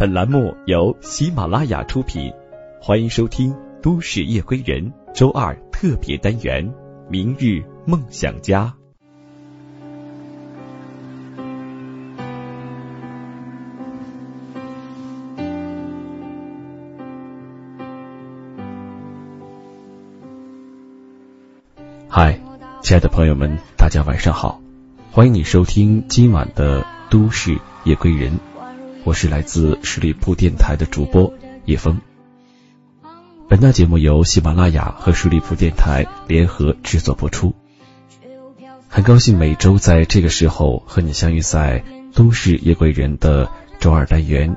本栏目由喜马拉雅出品，欢迎收听《都市夜归人》周二特别单元《明日梦想家》。嗨，亲爱的朋友们，大家晚上好，欢迎你收听今晚的《都市夜归人》。我是来自十里铺电台的主播叶枫。本档节目由喜马拉雅和十里铺电台联合制作播出。很高兴每周在这个时候和你相遇在《都市夜归人》的周二单元《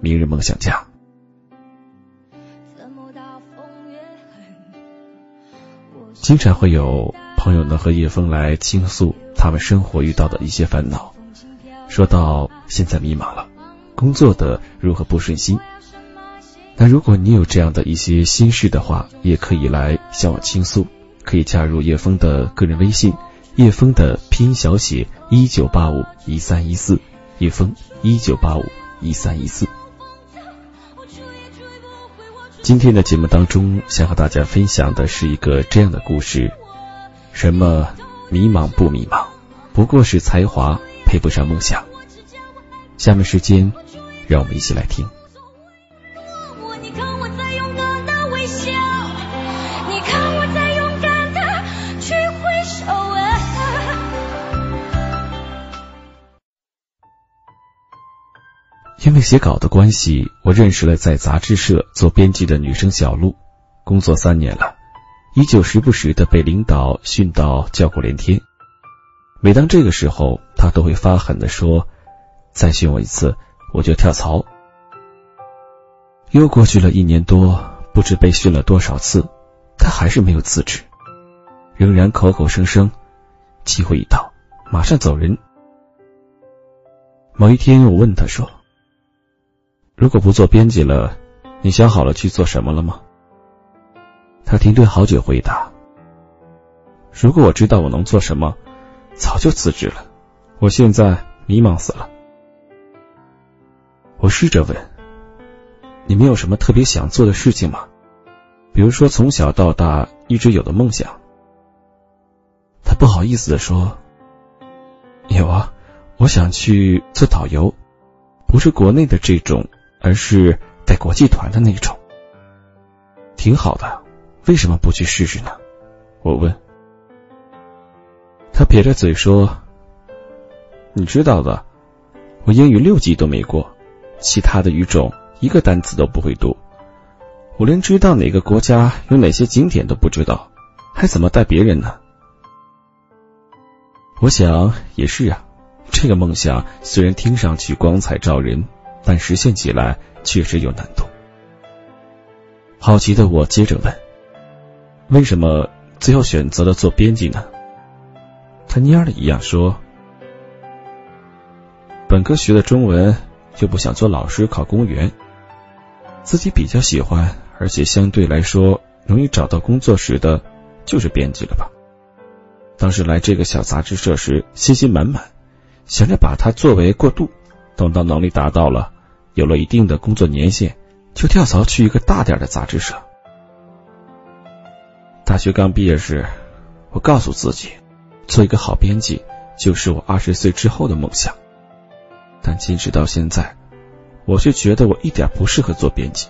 明日梦想家》。经常会有朋友呢和叶枫来倾诉他们生活遇到的一些烦恼，说到现在迷茫了。工作的如何不顺心？那如果你有这样的一些心事的话，也可以来向我倾诉，可以加入叶枫的个人微信，叶枫的拼音小写一九八五一三一四，叶枫一九八五一三一四。今天的节目当中，想和大家分享的是一个这样的故事：什么迷茫不迷茫？不过是才华配不上梦想。下面时间。让我们一起来听。因为写稿的关系，我认识了在杂志社做编辑的女生小璐。工作三年了，依旧时不时的被领导训到叫苦连天。每当这个时候，她都会发狠的说：“再训我一次。”我就跳槽。又过去了一年多，不知被训了多少次，他还是没有辞职，仍然口口声声，机会一到，马上走人。某一天，我问他说：“如果不做编辑了，你想好了去做什么了吗？”他停顿好久，回答：“如果我知道我能做什么，早就辞职了。我现在迷茫死了。”我试着问：“你们有什么特别想做的事情吗？比如说从小到大一直有的梦想？”他不好意思的说：“有啊，我想去做导游，不是国内的这种，而是带国际团的那种。挺好的，为什么不去试试呢？”我问。他撇着嘴说：“你知道的，我英语六级都没过。”其他的语种一个单词都不会读，我连知道哪个国家有哪些景点都不知道，还怎么带别人呢？我想也是啊，这个梦想虽然听上去光彩照人，但实现起来确实有难度。好奇的我接着问：“为什么最后选择了做编辑呢？”他蔫了一样说：“本科学的中文。”就不想做老师，考公务员。自己比较喜欢，而且相对来说容易找到工作时的，就是编辑了吧。当时来这个小杂志社时，信心满满，想着把它作为过渡，等到能力达到了，有了一定的工作年限，就跳槽去一个大点的杂志社。大学刚毕业时，我告诉自己，做一个好编辑，就是我二十岁之后的梦想。但坚持到现在，我却觉得我一点不适合做编辑。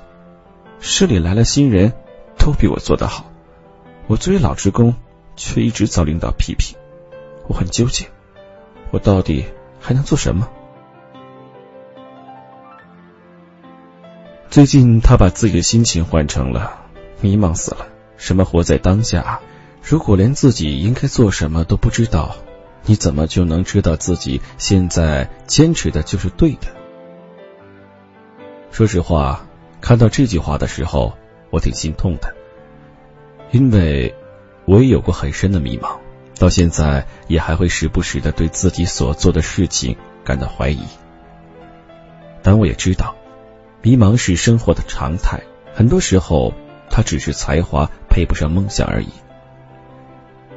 市里来了新人，都比我做得好。我作为老职工，却一直遭领导批评。我很纠结，我到底还能做什么？最近，他把自己的心情换成了迷茫死了。什么活在当下？如果连自己应该做什么都不知道。你怎么就能知道自己现在坚持的就是对的？说实话，看到这句话的时候，我挺心痛的，因为我也有过很深的迷茫，到现在也还会时不时的对自己所做的事情感到怀疑。但我也知道，迷茫是生活的常态，很多时候，它只是才华配不上梦想而已。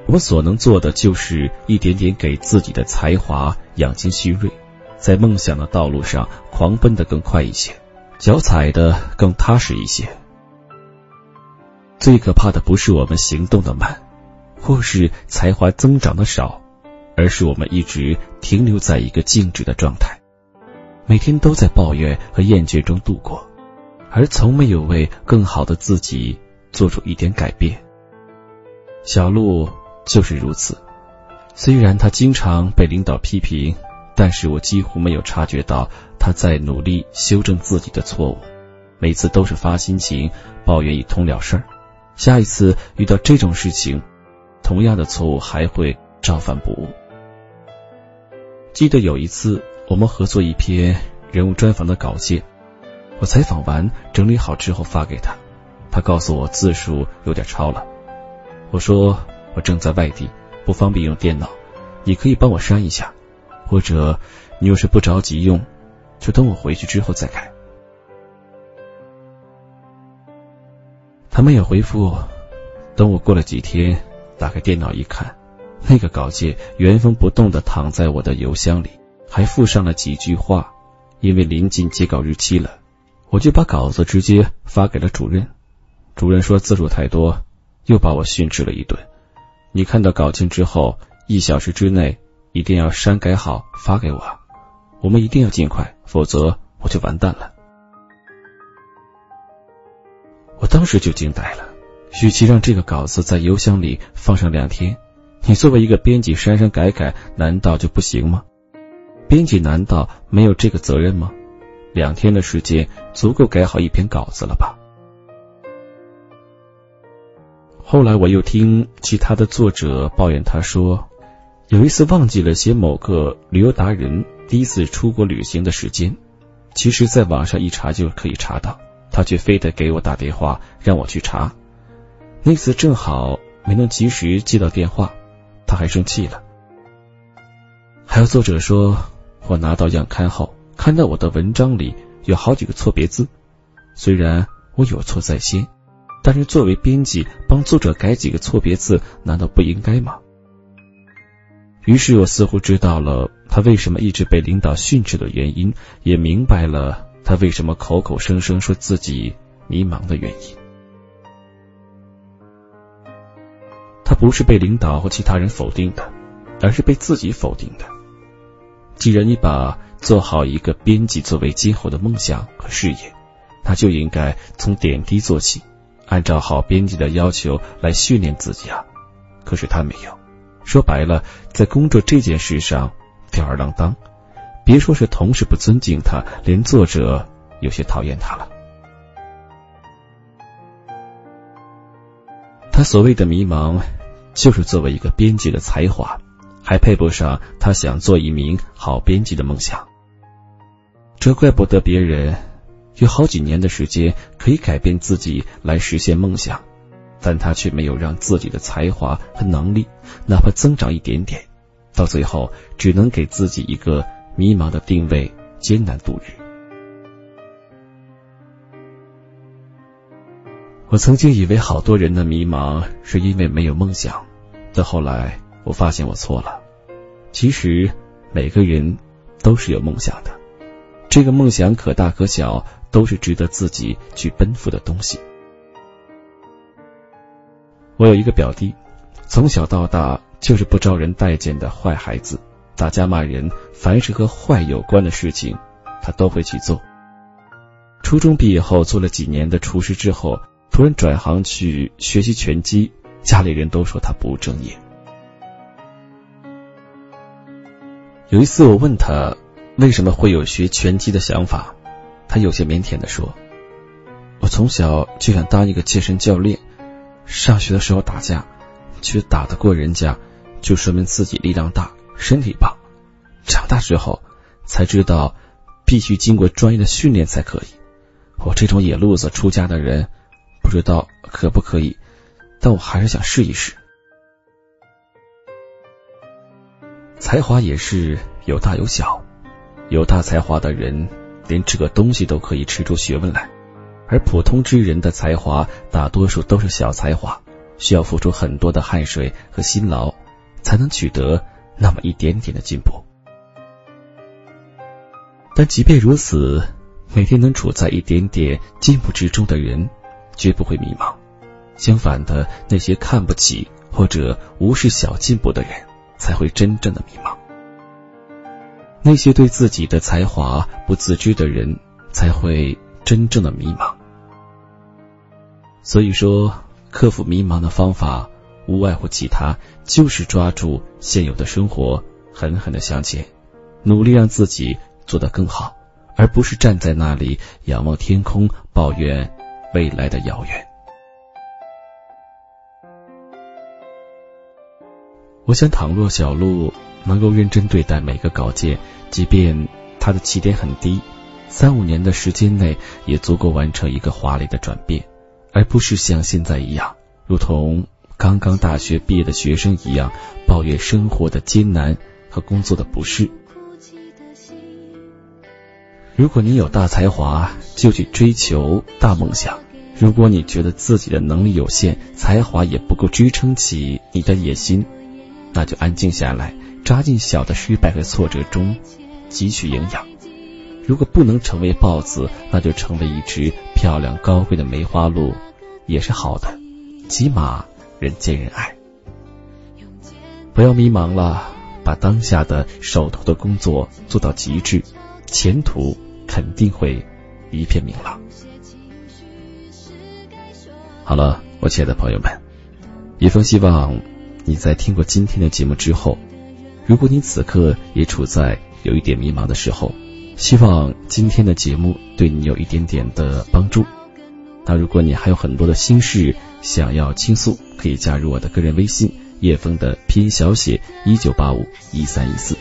我所能做的就是一点点给自己的才华养精蓄锐，在梦想的道路上狂奔的更快一些，脚踩的更踏实一些。最可怕的不是我们行动的慢，或是才华增长的少，而是我们一直停留在一个静止的状态，每天都在抱怨和厌倦中度过，而从没有为更好的自己做出一点改变。小鹿就是如此，虽然他经常被领导批评，但是我几乎没有察觉到他在努力修正自己的错误，每次都是发心情抱怨一通了事儿。下一次遇到这种事情，同样的错误还会照犯不误。记得有一次，我们合作一篇人物专访的稿件，我采访完整理好之后发给他，他告诉我字数有点超了。我说我正在外地，不方便用电脑，你可以帮我删一下，或者你要是不着急用，就等我回去之后再改。他没有回复。等我过了几天，打开电脑一看，那个稿件原封不动的躺在我的邮箱里，还附上了几句话。因为临近截稿日期了，我就把稿子直接发给了主任。主任说字数太多，又把我训斥了一顿。你看到稿件之后，一小时之内一定要删改好发给我，我们一定要尽快，否则我就完蛋了。我当时就惊呆了，与其让这个稿子在邮箱里放上两天，你作为一个编辑删删改改，难道就不行吗？编辑难道没有这个责任吗？两天的时间足够改好一篇稿子了吧？后来我又听其他的作者抱怨，他说有一次忘记了写某个旅游达人第一次出国旅行的时间，其实在网上一查就可以查到。他却非得给我打电话让我去查，那次正好没能及时接到电话，他还生气了。还有作者说，我拿到样刊后看到我的文章里有好几个错别字，虽然我有错在先，但是作为编辑帮作者改几个错别字，难道不应该吗？于是我似乎知道了他为什么一直被领导训斥的原因，也明白了。他为什么口口声声说自己迷茫的原因？他不是被领导或其他人否定的，而是被自己否定的。既然你把做好一个编辑作为今后的梦想和事业，那就应该从点滴做起，按照好编辑的要求来训练自己啊。可是他没有，说白了，在工作这件事上吊儿郎当。别说是同事不尊敬他，连作者有些讨厌他了。他所谓的迷茫，就是作为一个编辑的才华，还配不上他想做一名好编辑的梦想。这怪不得别人有好几年的时间可以改变自己来实现梦想，但他却没有让自己的才华和能力哪怕增长一点点，到最后只能给自己一个。迷茫的定位，艰难度日。我曾经以为好多人的迷茫是因为没有梦想，但后来我发现我错了。其实每个人都是有梦想的，这个梦想可大可小，都是值得自己去奔赴的东西。我有一个表弟，从小到大就是不招人待见的坏孩子。打架骂人，凡是和坏有关的事情，他都会去做。初中毕业后做了几年的厨师之后，突然转行去学习拳击，家里人都说他不务正业。有一次我问他为什么会有学拳击的想法，他有些腼腆的说：“我从小就想当一个健身教练，上学的时候打架，觉得打得过人家，就说明自己力量大。”身体棒，长大之后才知道必须经过专业的训练才可以。我这种野路子出家的人，不知道可不可以，但我还是想试一试。才华也是有大有小，有大才华的人连这个东西都可以吃出学问来，而普通之人的才华大多数都是小才华，需要付出很多的汗水和辛劳才能取得。那么一点点的进步，但即便如此，每天能处在一点点进步之中的人，绝不会迷茫。相反的，那些看不起或者无视小进步的人，才会真正的迷茫。那些对自己的才华不自知的人，才会真正的迷茫。所以说，克服迷茫的方法，无外乎其他，就是抓住现有的生活，狠狠的向前，努力让自己做得更好。而不是站在那里仰望天空，抱怨未来的遥远。我想，倘若小鹿能够认真对待每个稿件，即便他的起点很低，三五年的时间内也足够完成一个华丽的转变，而不是像现在一样，如同刚刚大学毕业的学生一样，抱怨生活的艰难和工作的不适。如果你有大才华，就去追求大梦想；如果你觉得自己的能力有限，才华也不够支撑起你的野心，那就安静下来，扎进小的失败和挫折中，汲取营养。如果不能成为豹子，那就成为一只漂亮高贵的梅花鹿，也是好的，起码人见人爱。不要迷茫了，把当下的手头的工作做到极致，前途。肯定会一片明朗。好了，我亲爱的朋友们，一封希望你在听过今天的节目之后，如果你此刻也处在有一点迷茫的时候，希望今天的节目对你有一点点的帮助。那如果你还有很多的心事想要倾诉，可以加入我的个人微信叶峰的拼音小写一九八五一三一四。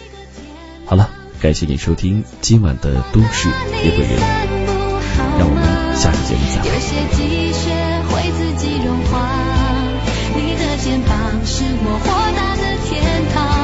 好了。感谢你收听今晚的都市约会人，让我们下期节目再会。你的肩膀是我豁达的天堂。